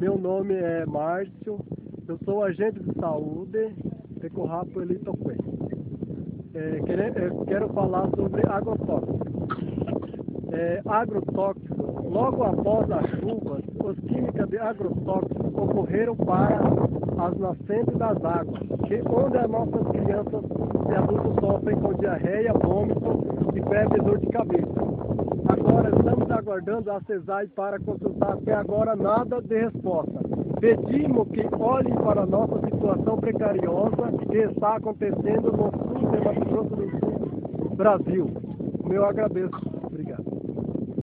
meu nome é Márcio, eu sou agente de saúde de Corrapo Elitoquê. É, quero, falar sobre agrotóxico. É, agrotóxico, logo após as chuvas, os químicos de agrotóxico ocorreram para as nascentes das águas, que onde as nossas crianças e adultos sofrem com diarreia, vômito e febre dor de cabeça. Aguardando a CESAI para consultar até agora nada de resposta. Pedimos que olhem para a nossa situação precariosa que está acontecendo no sul de Mato do Brasil. Meu agradeço.